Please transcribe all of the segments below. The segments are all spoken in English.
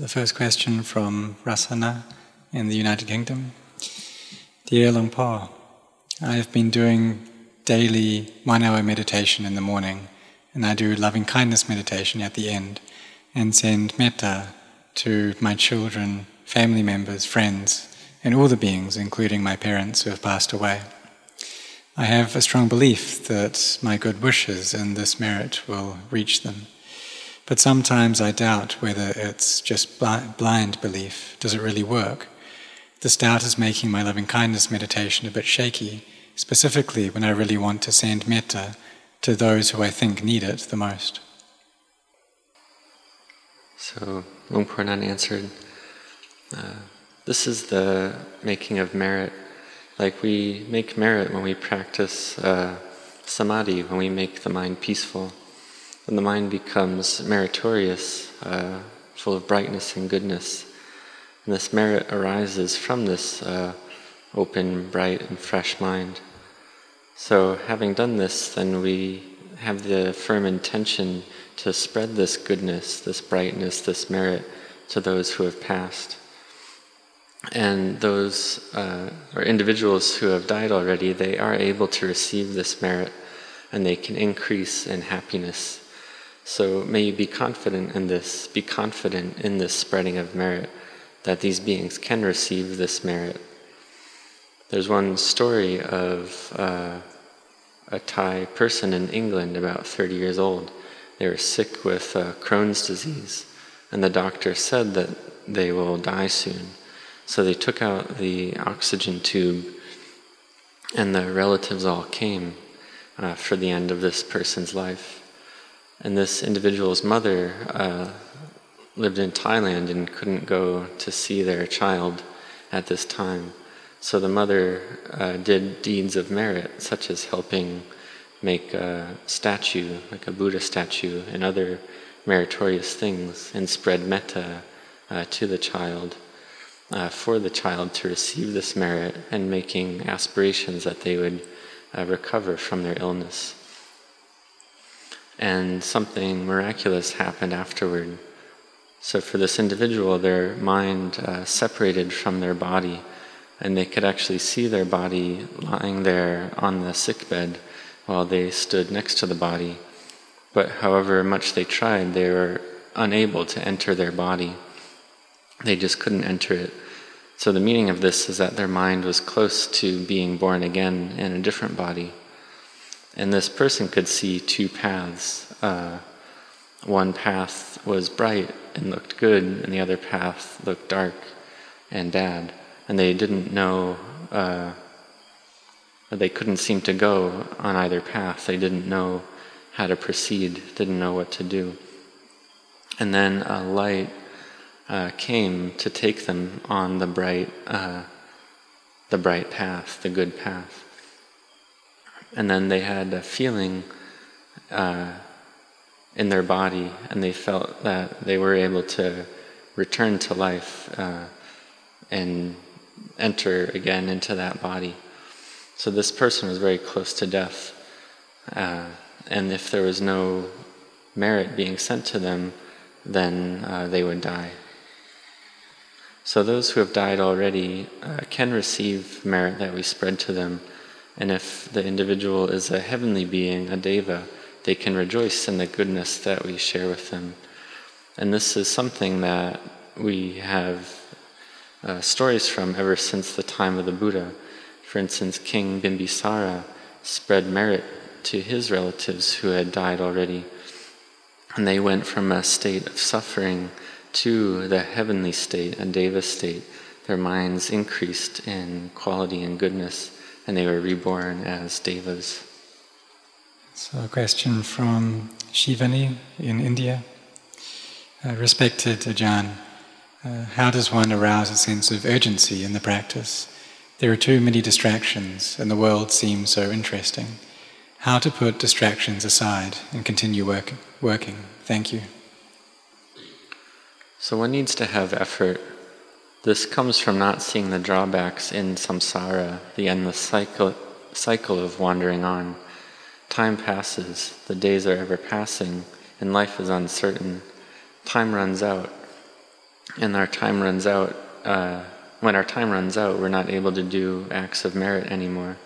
The first question from Rasana in the United Kingdom. Dear Luang Por, I've been doing daily one hour meditation in the morning, and I do loving kindness meditation at the end, and send metta to my children, family members, friends, and all the beings, including my parents who have passed away. I have a strong belief that my good wishes and this merit will reach them. But sometimes I doubt whether it's just blind belief. Does it really work? This doubt is making my loving kindness meditation a bit shaky, specifically when I really want to send metta to those who I think need it the most. So, Nan answered, uh, This is the making of merit. Like we make merit when we practice uh, samadhi, when we make the mind peaceful when the mind becomes meritorious, uh, full of brightness and goodness. And this merit arises from this uh, open, bright, and fresh mind. So, having done this, then we have the firm intention to spread this goodness, this brightness, this merit to those who have passed. And those, uh, or individuals who have died already, they are able to receive this merit and they can increase in happiness so may you be confident in this, be confident in this spreading of merit, that these beings can receive this merit. There's one story of uh, a Thai person in England, about 30 years old. They were sick with uh, Crohn's disease, and the doctor said that they will die soon. So they took out the oxygen tube, and the relatives all came uh, for the end of this person's life. And this individual's mother uh, lived in Thailand and couldn't go to see their child at this time. So the mother uh, did deeds of merit, such as helping make a statue, like a Buddha statue, and other meritorious things, and spread metta uh, to the child, uh, for the child to receive this merit, and making aspirations that they would uh, recover from their illness and something miraculous happened afterward. So, for this individual, their mind uh, separated from their body, and they could actually see their body lying there on the sick bed while they stood next to the body. But however much they tried, they were unable to enter their body. They just couldn't enter it. So, the meaning of this is that their mind was close to being born again in a different body. And this person could see two paths. Uh, one path was bright and looked good, and the other path looked dark and bad. And they didn't know, uh, they couldn't seem to go on either path. They didn't know how to proceed, didn't know what to do. And then a light uh, came to take them on the bright, uh, the bright path, the good path and then they had a feeling uh, in their body, and they felt that they were able to return to life uh, and enter again into that body. So this person was very close to death, uh, and if there was no merit being sent to them, then uh, they would die. So those who have died already uh, can receive merit that we spread to them and if the individual is a heavenly being, a deva, they can rejoice in the goodness that we share with them. And this is something that we have uh, stories from ever since the time of the Buddha. For instance, King Bimbisara spread merit to his relatives who had died already. And they went from a state of suffering to the heavenly state, a deva state. Their minds increased in quality and goodness and they were reborn as devas. So, a question from Shivani in India. Uh, respected Ajahn, uh, how does one arouse a sense of urgency in the practice? There are too many distractions, and the world seems so interesting. How to put distractions aside and continue work, working? Thank you. So, one needs to have effort this comes from not seeing the drawbacks in samsara, the endless cycle, cycle of wandering on. Time passes, the days are ever passing, and life is uncertain. Time runs out. and our time runs out, uh, when our time runs out, we're not able to do acts of merit anymore.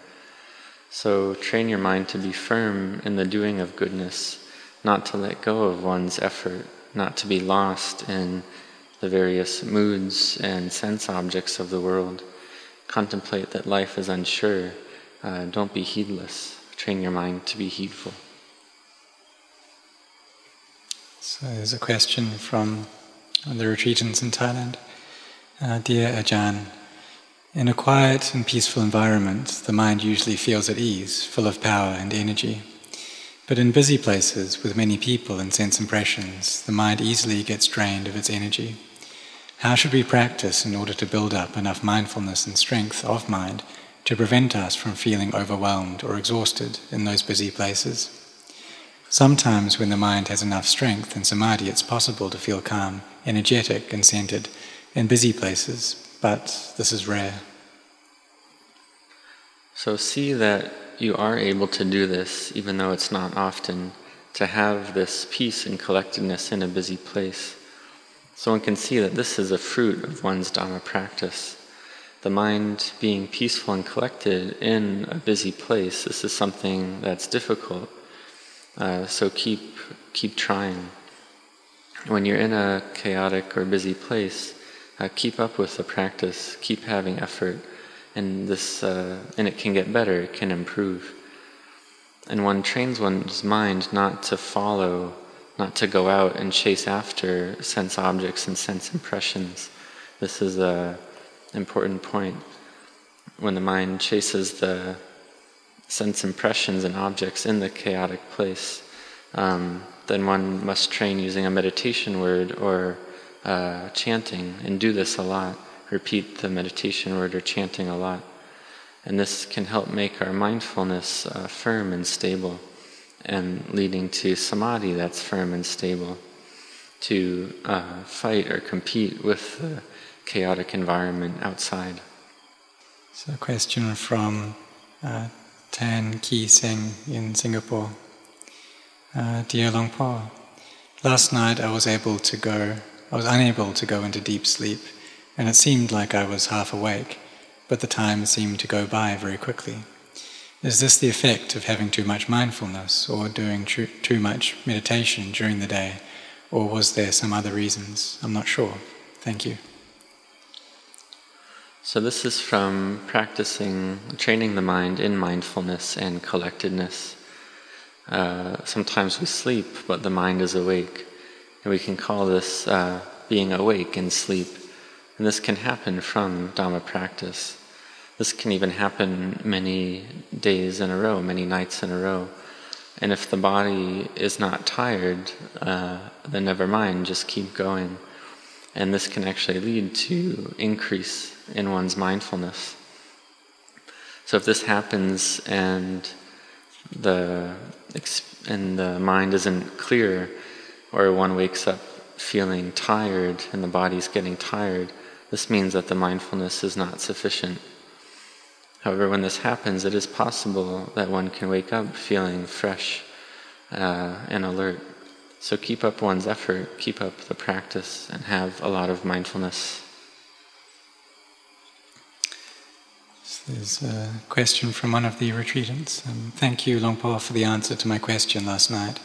So train your mind to be firm in the doing of goodness, not to let go of one's effort, not to be lost in the various moods and sense objects of the world. Contemplate that life is unsure. Uh, don't be heedless. Train your mind to be heedful. So there's a question from the retreatants in Thailand. Uh, dear Ajahn, in a quiet and peaceful environment, the mind usually feels at ease, full of power and energy. But in busy places with many people and sense impressions, the mind easily gets drained of its energy. How should we practice in order to build up enough mindfulness and strength of mind to prevent us from feeling overwhelmed or exhausted in those busy places? Sometimes, when the mind has enough strength and samadhi, it's possible to feel calm, energetic, and centered in busy places, but this is rare. So see that you are able to do this, even though it's not often, to have this peace and collectedness in a busy place. So one can see that this is a fruit of one's Dhamma practice. The mind being peaceful and collected in a busy place, this is something that's difficult. Uh, so keep keep trying. When you're in a chaotic or busy place, uh, keep up with the practice, keep having effort, and this uh, and it can get better, it can improve. And one trains one's mind not to follow, not to go out and chase after sense objects and sense impressions. This is a important point. When the mind chases the sense impressions and objects in the chaotic place, um, then one must train using a meditation word or uh, chanting and do this a lot. Repeat the meditation word or chanting a lot. And this can help make our mindfulness uh, firm and stable and leading to samadhi that's firm and stable to uh, fight or compete with the chaotic environment outside. So, a question from uh, Tan Ki Seng in Singapore. Uh, Dear Luang Por, last night I was able to go I was unable to go into deep sleep, and it seemed like I was half awake, but the time seemed to go by very quickly. Is this the effect of having too much mindfulness or doing too, much meditation during the day, or was there some other reasons? I'm not sure. Thank you. So, this is from practicing, training the mind in mindfulness and collectedness. Uh, sometimes we sleep, but the mind is awake. And we can call this uh, being awake in sleep. And this can happen from Dhamma practice. This can even happen many days in a row, many nights in a row. And if the body is not tired, uh, then never mind, just keep going. And this can actually lead to increase in one's mindfulness. So if this happens and the and the mind isn't clear, or one wakes up feeling tired and the body's getting tired, this means that the mindfulness is not sufficient. However, when this happens, it is possible that one can wake up feeling fresh uh, and alert. So keep up one's effort, keep up the practice, and have a lot of mindfulness. So there's a question from one of the retreatants. Um, thank you, Luang Por, for the answer to my question last night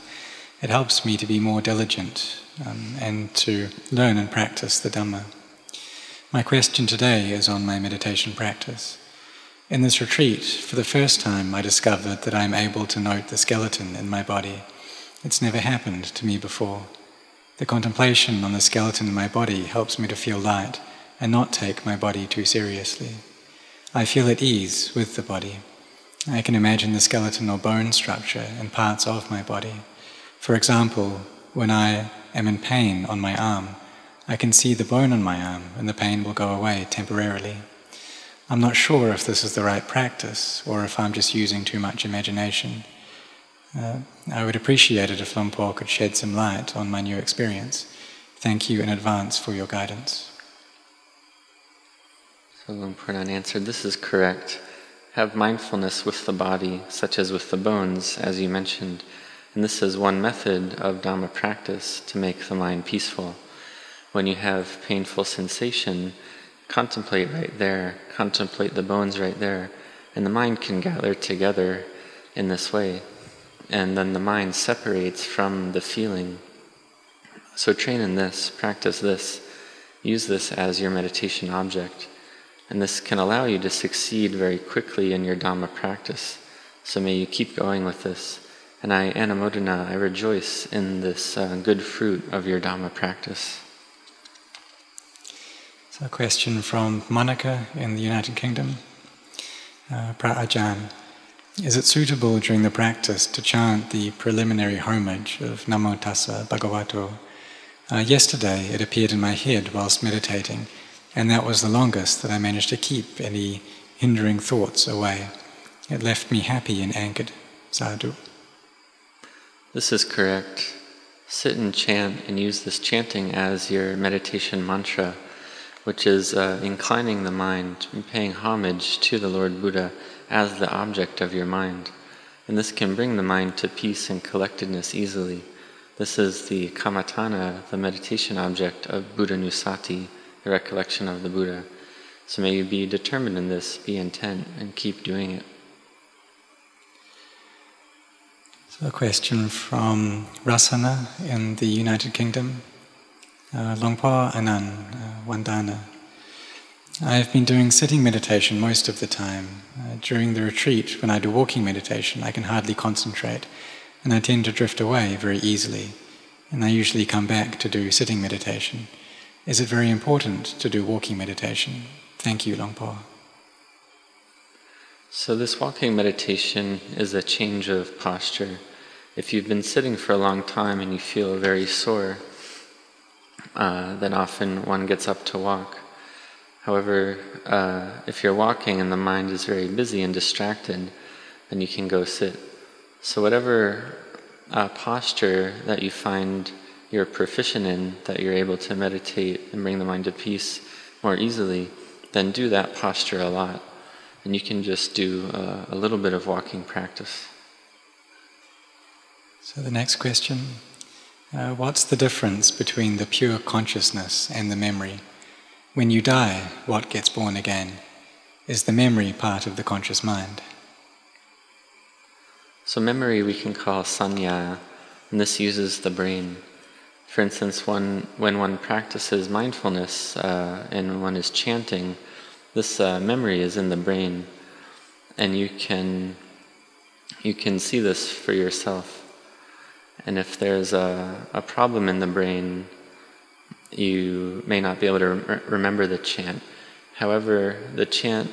it helps me to be more diligent um, and to learn and practice the Dhamma. My question today is on my meditation practice. In this retreat, for the first time, I discovered that I am able to note the skeleton in my body. It's never happened to me before. The contemplation on the skeleton in my body helps me to feel light and not take my body too seriously. I feel at ease with the body. I can imagine the skeleton or bone structure and parts of my body. For example, when I am in pain on my arm, I can see the bone on my arm and the pain will go away temporarily. I'm not sure if this is the right practice or if I'm just using too much imagination. Uh, I would appreciate it if Luang Por could shed some light on my new experience. Thank you in advance for your guidance. So Luang Por Anan answered, This is correct. Have mindfulness with the body, such as with the bones, as you mentioned. And this is one method of Dhamma practice to make the mind peaceful. When you have painful sensation, contemplate right there, contemplate the bones right there, and the mind can gather together in this way. And then the mind separates from the feeling. So train in this, practice this, use this as your meditation object. And this can allow you to succeed very quickly in your Dhamma practice. So may you keep going with this. And I, Anumodana, I rejoice in this uh, good fruit of your Dhamma practice. So a question from Monica in the United Kingdom. Uh, Phra-Ajahn, is it suitable during the practice to chant the preliminary homage of Namo Tassa Bhagavato? Uh, yesterday it appeared in my head whilst meditating, and that was the longest that I managed to keep any hindering thoughts away. It left me happy and anchored. Sadhu. This is correct. Sit and chant and use this chanting as your meditation mantra, which is uh, inclining the mind paying homage to the Lord Buddha as the object of your mind. And this can bring the mind to peace and collectedness easily. This is the kammatthana, the meditation object of Buddhanussati, the recollection of the Buddha. So may you be determined in this, be intent, and keep doing it. So a question from Rasana in the United Kingdom. Uh, Luang Por Anan, uh, Wandana. I've been doing sitting meditation most of the time. Uh, during the retreat, when I do walking meditation, I can hardly concentrate, and I tend to drift away very easily. And I usually come back to do sitting meditation. Is it very important to do walking meditation? Thank you, Luang Por. So, this walking meditation is a change of posture. If you've been sitting for a long time and you feel very sore, uh, then often one gets up to walk. However, uh, if you're walking and the mind is very busy and distracted, then you can go sit. So, whatever uh, posture that you find you're proficient in, that you're able to meditate and bring the mind to peace more easily, then do that posture a lot. And you can just do uh, a little bit of walking practice. So, the next question uh, What's the difference between the pure consciousness and the memory? When you die, what gets born again? Is the memory part of the conscious mind? So, memory we can call sanya, and this uses the brain. For instance, one, when one practices mindfulness uh, and one is chanting, this uh, memory is in the brain, and you can you can see this for yourself. And if there's a, a problem in the brain, you may not be able to re- remember the chant. However, the chant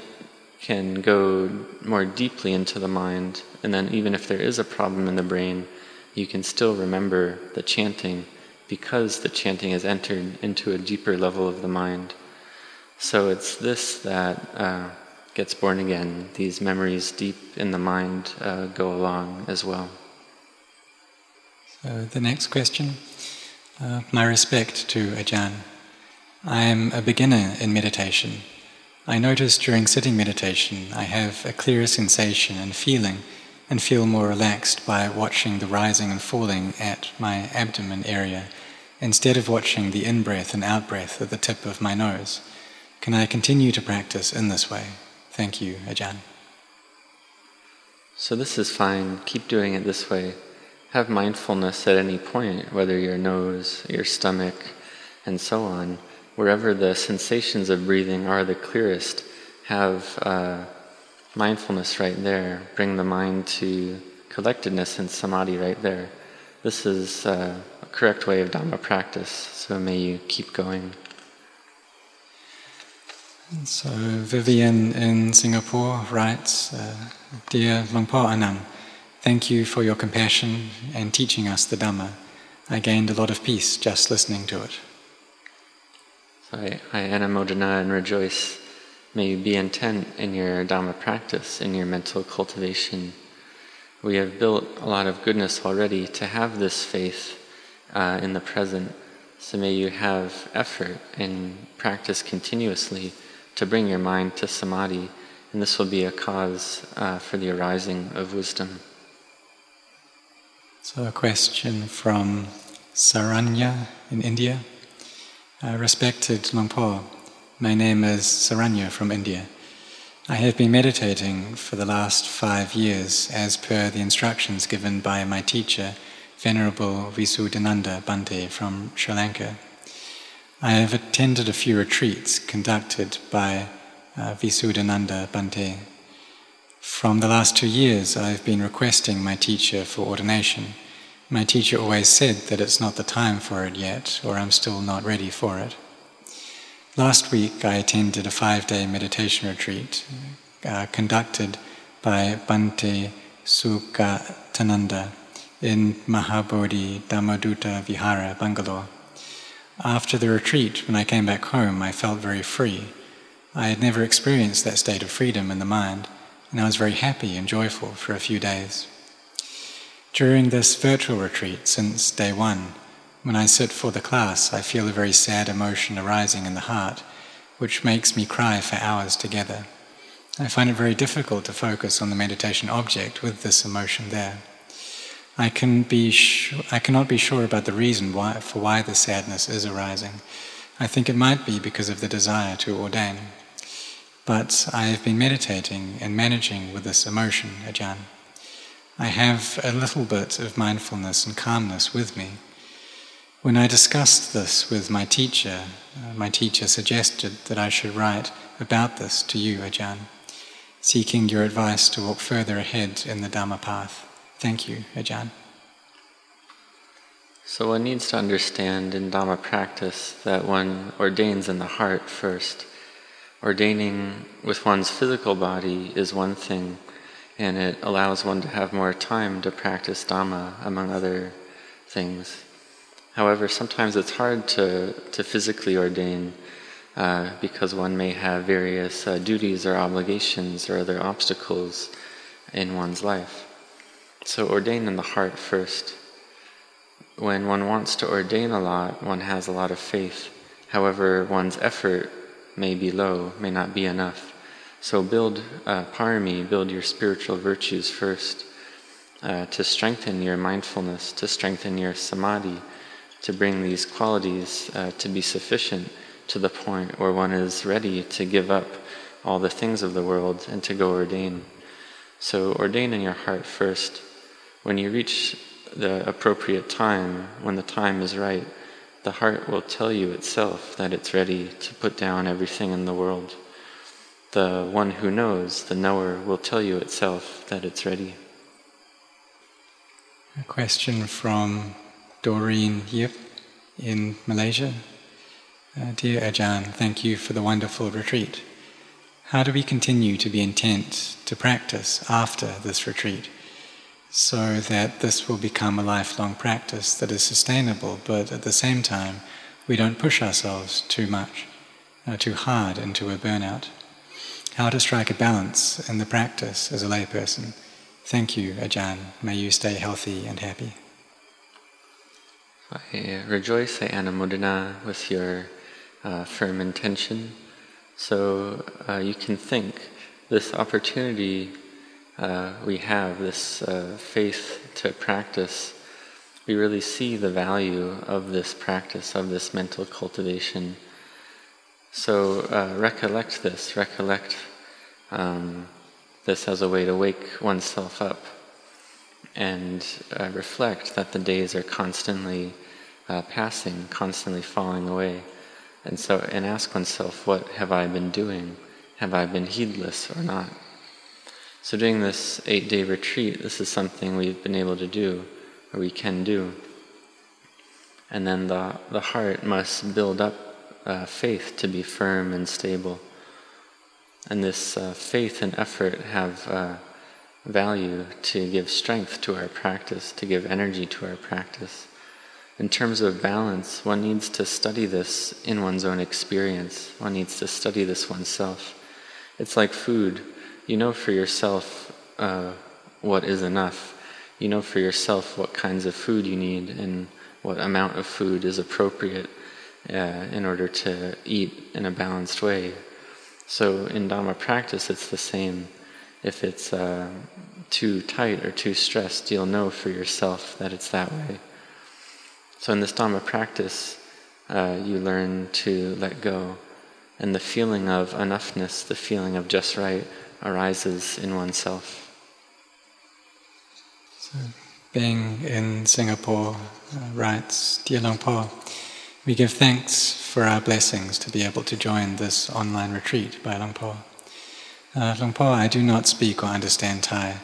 can go more deeply into the mind, and then even if there is a problem in the brain, you can still remember the chanting because the chanting has entered into a deeper level of the mind. So it's this that uh, gets born again. These memories deep in the mind uh, go along as well. So the next question, uh, my respect to Ajahn. I am a beginner in meditation. I notice during sitting meditation I have a clearer sensation and feeling and feel more relaxed by watching the rising and falling at my abdomen area instead of watching the in breath and out breath at the tip of my nose. Can I continue to practice in this way? Thank you, Ajahn. So, this is fine. Keep doing it this way have mindfulness at any point, whether your nose, your stomach, and so on, wherever the sensations of breathing are the clearest, have uh, mindfulness right there. Bring the mind to collectedness and samadhi right there. This is uh, a correct way of Dhamma practice, so may you keep going. So Vivian in Singapore writes, uh, Dear Luang Por Anan, Thank you for your compassion and teaching us the Dhamma. I gained a lot of peace just listening to it. So I, I anumodana and rejoice. May you be intent in your Dhamma practice, in your mental cultivation. We have built a lot of goodness already to have this faith uh, in the present. So may you have effort and practice continuously to bring your mind to samadhi, and this will be a cause uh, for the arising of wisdom. So, a question from Saranya in India. Uh, respected Luang Por, my name is Saranya from India. I have been meditating for the last five years as per the instructions given by my teacher, Venerable Visuddhananda Bhante from Sri Lanka. I have attended a few retreats conducted by uh, Visuddhananda Bhante. From the last two years, I've been requesting my teacher for ordination. My teacher always said that it's not the time for it yet, or I'm still not ready for it. Last week, I attended a five day meditation retreat uh, conducted by Bhante Sugatananda in Mahabodhi Dhammadutta Vihara, Bangalore. After the retreat, when I came back home, I felt very free. I had never experienced that state of freedom in the mind, and I was very happy and joyful for a few days. During this virtual retreat, since day one, when I sit for the class, I feel a very sad emotion arising in the heart, which makes me cry for hours together. I find it very difficult to focus on the meditation object with this emotion there. I, can be sh- I cannot be sure about the reason why, for why the sadness is arising. I think it might be because of the desire to ordain. But I have been meditating and managing with this emotion, Ajahn. I have a little bit of mindfulness and calmness with me. When I discussed this with my teacher, uh, my teacher suggested that I should write about this to you, Ajahn, seeking your advice to walk further ahead in the Dhamma path. Thank you, Ajahn. So one needs to understand in Dhamma practice that one ordains in the heart first. Ordaining with one's physical body is one thing, and it allows one to have more time to practice Dhamma, among other things. However, sometimes it's hard to, to physically ordain uh, because one may have various uh, duties or obligations or other obstacles in one's life. So, ordain in the heart first. When one wants to ordain a lot, one has a lot of faith. However, one's effort may be low, may not be enough. So, build uh, parami, build your spiritual virtues first uh, to strengthen your mindfulness, to strengthen your samadhi to bring these qualities uh, to be sufficient to the point where one is ready to give up all the things of the world and to go ordain. So, ordain in your heart first. When you reach the appropriate time, when the time is right, the heart will tell you itself that it's ready to put down everything in the world. The one who knows, the knower, will tell you itself that it's ready. A question from Doreen Yip in Malaysia. Uh, dear Ajahn, thank you for the wonderful retreat. How do we continue to be intent to practice after this retreat so that this will become a lifelong practice that is sustainable, but at the same time, we don't push ourselves too much, uh, too hard into a burnout? How to strike a balance in the practice as a layperson? Thank you, Ajahn. May you stay healthy and happy. I rejoice, I anumodana with your uh, firm intention. So uh, you can think this opportunity uh, we have, this uh, faith to practice, we really see the value of this practice, of this mental cultivation. So uh, recollect this, recollect um, this as a way to wake oneself up and uh, reflect that the days are constantly uh, passing, constantly falling away. And so, and ask oneself, what have I been doing? Have I been heedless or not? So, during this eight day retreat, this is something we've been able to do, or we can do. And then the, the heart must build up uh, faith to be firm and stable. And this uh, faith and effort have uh, value to give strength to our practice, to give energy to our practice. In terms of balance, one needs to study this in one's own experience. One needs to study this oneself. It's like food. You know for yourself uh, what is enough. You know for yourself what kinds of food you need and what amount of food is appropriate uh, in order to eat in a balanced way. So in Dhamma practice, it's the same. If it's uh, too tight or too stressed, you'll know for yourself that it's that way. So in this Dhamma practice, uh, you learn to let go. And the feeling of enoughness, the feeling of just right, arises in oneself. So, being in Singapore, uh, writes Dear Luang Por, we give thanks for our blessings to be able to join this online retreat by Luang Por. Uh, Luang Por, I do not speak or understand Thai.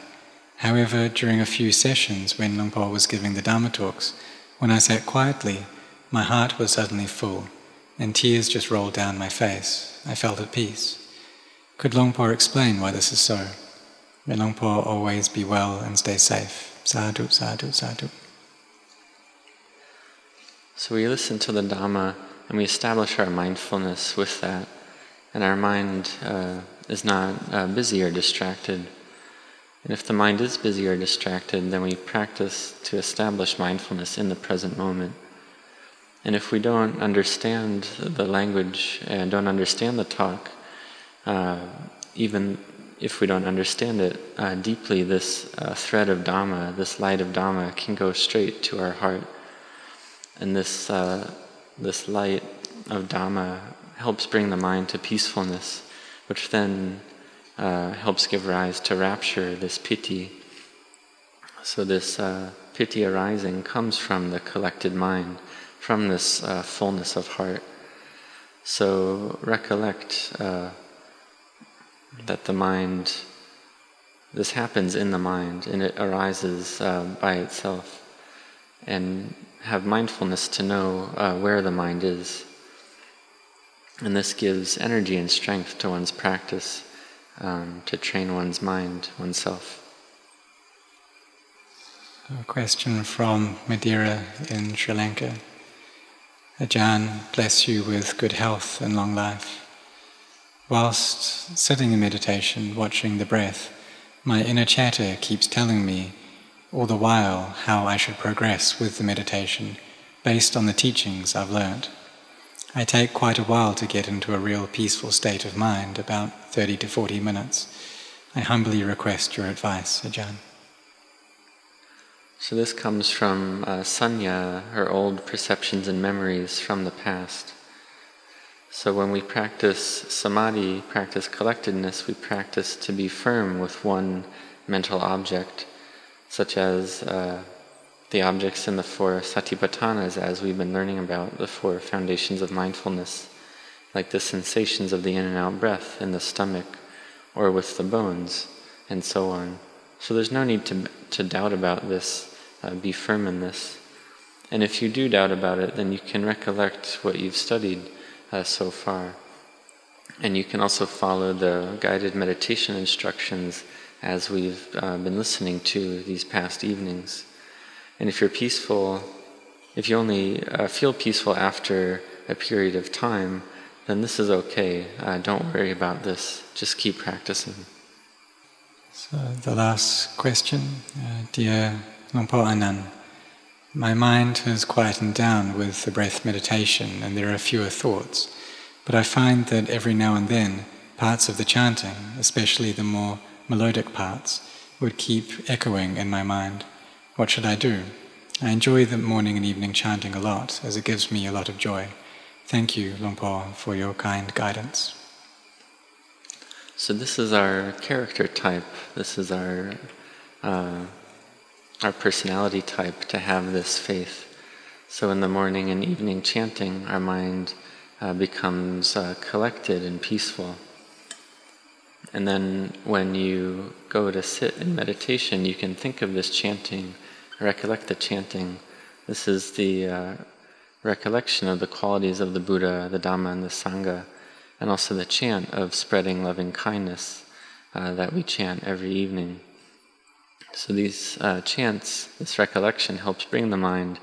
However, during a few sessions when Luang Por was giving the Dharma talks, when I sat quietly, my heart was suddenly full, and tears just rolled down my face. I felt at peace. Could Luang Por explain why this is so? May Luang Por always be well and stay safe. Sadhu, sadhu, sadhu. So we listen to the Dhamma and we establish our mindfulness with that, and our mind uh, is not uh, busy or distracted. And if the mind is busy or distracted, then we practice to establish mindfulness in the present moment. And if we don't understand the language and don't understand the talk, uh, even if we don't understand it uh, deeply, this uh, thread of Dhamma, this light of Dhamma, can go straight to our heart. And this, uh, this light of Dhamma helps bring the mind to peacefulness, which then uh, helps give rise to rapture, this piti. So, this piti arising comes from the collected mind, from this fullness of heart. So, recollect that the mind, this happens in the mind and it arises uh, by itself. And have mindfulness to know uh, where the mind is. And this gives energy and strength to one's practice um, to train one's mind, oneself. A question from Madeira in Sri Lanka. Ajahn, bless you with good health and long life. Whilst sitting in meditation, watching the breath, my inner chatter keeps telling me all the while how I should progress with the meditation based on the teachings I've learnt. I take quite a while to get into a real peaceful state of mind, about 30 to 40 minutes. I humbly request your advice, Ajahn. So, this comes from uh, Sanya, her old perceptions and memories from the past. So, when we practice samadhi, practice collectedness, we practice to be firm with one mental object, such as uh, the objects in the four satipatthanas as we've been learning about, the four foundations of mindfulness, like the sensations of the in and out breath in the stomach or with the bones, and so on. So there's no need to, to doubt about this, uh, be firm in this. And if you do doubt about it, then you can recollect what you've studied uh, so far. And you can also follow the guided meditation instructions as we've uh, been listening to these past evenings. And if you're peaceful, if you only uh, feel peaceful after a period of time, then this is okay. Uh, don't worry about this. Just keep practicing. So, the last question uh, Dear Luang Por Anan, my mind has quietened down with the breath meditation and there are fewer thoughts, but I find that every now and then parts of the chanting, especially the more melodic parts, would keep echoing in my mind. What should I do? I enjoy the morning and evening chanting a lot, as it gives me a lot of joy. Thank you, Luang Por, for your kind guidance. So this is our character type. This is our uh, our personality type to have this faith. So in the morning and evening chanting, our mind uh, becomes uh, collected and peaceful. And then when you go to sit in meditation, you can think of this chanting recollect the chanting. This is the uh, recollection of the qualities of the Buddha, the Dhamma, and the Sangha, and also the chant of spreading loving kindness uh, that we chant every evening. So these uh, chants, this recollection helps bring the mind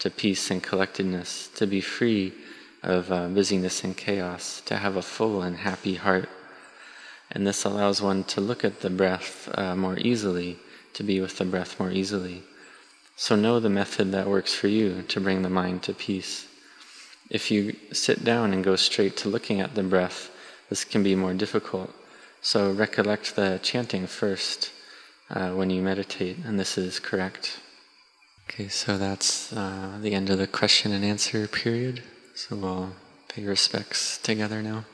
to peace and collectedness, to be free of uh, busyness and chaos, to have a full and happy heart. And this allows one to look at the breath uh, more easily, to be with the breath more easily. So know the method that works for you to bring the mind to peace. If you sit down and go straight to looking at the breath, this can be more difficult. So recollect the chanting first uh, when you meditate, and this is correct. Okay, so that's uh, the end of the question and answer period. So we'll pay respects together now.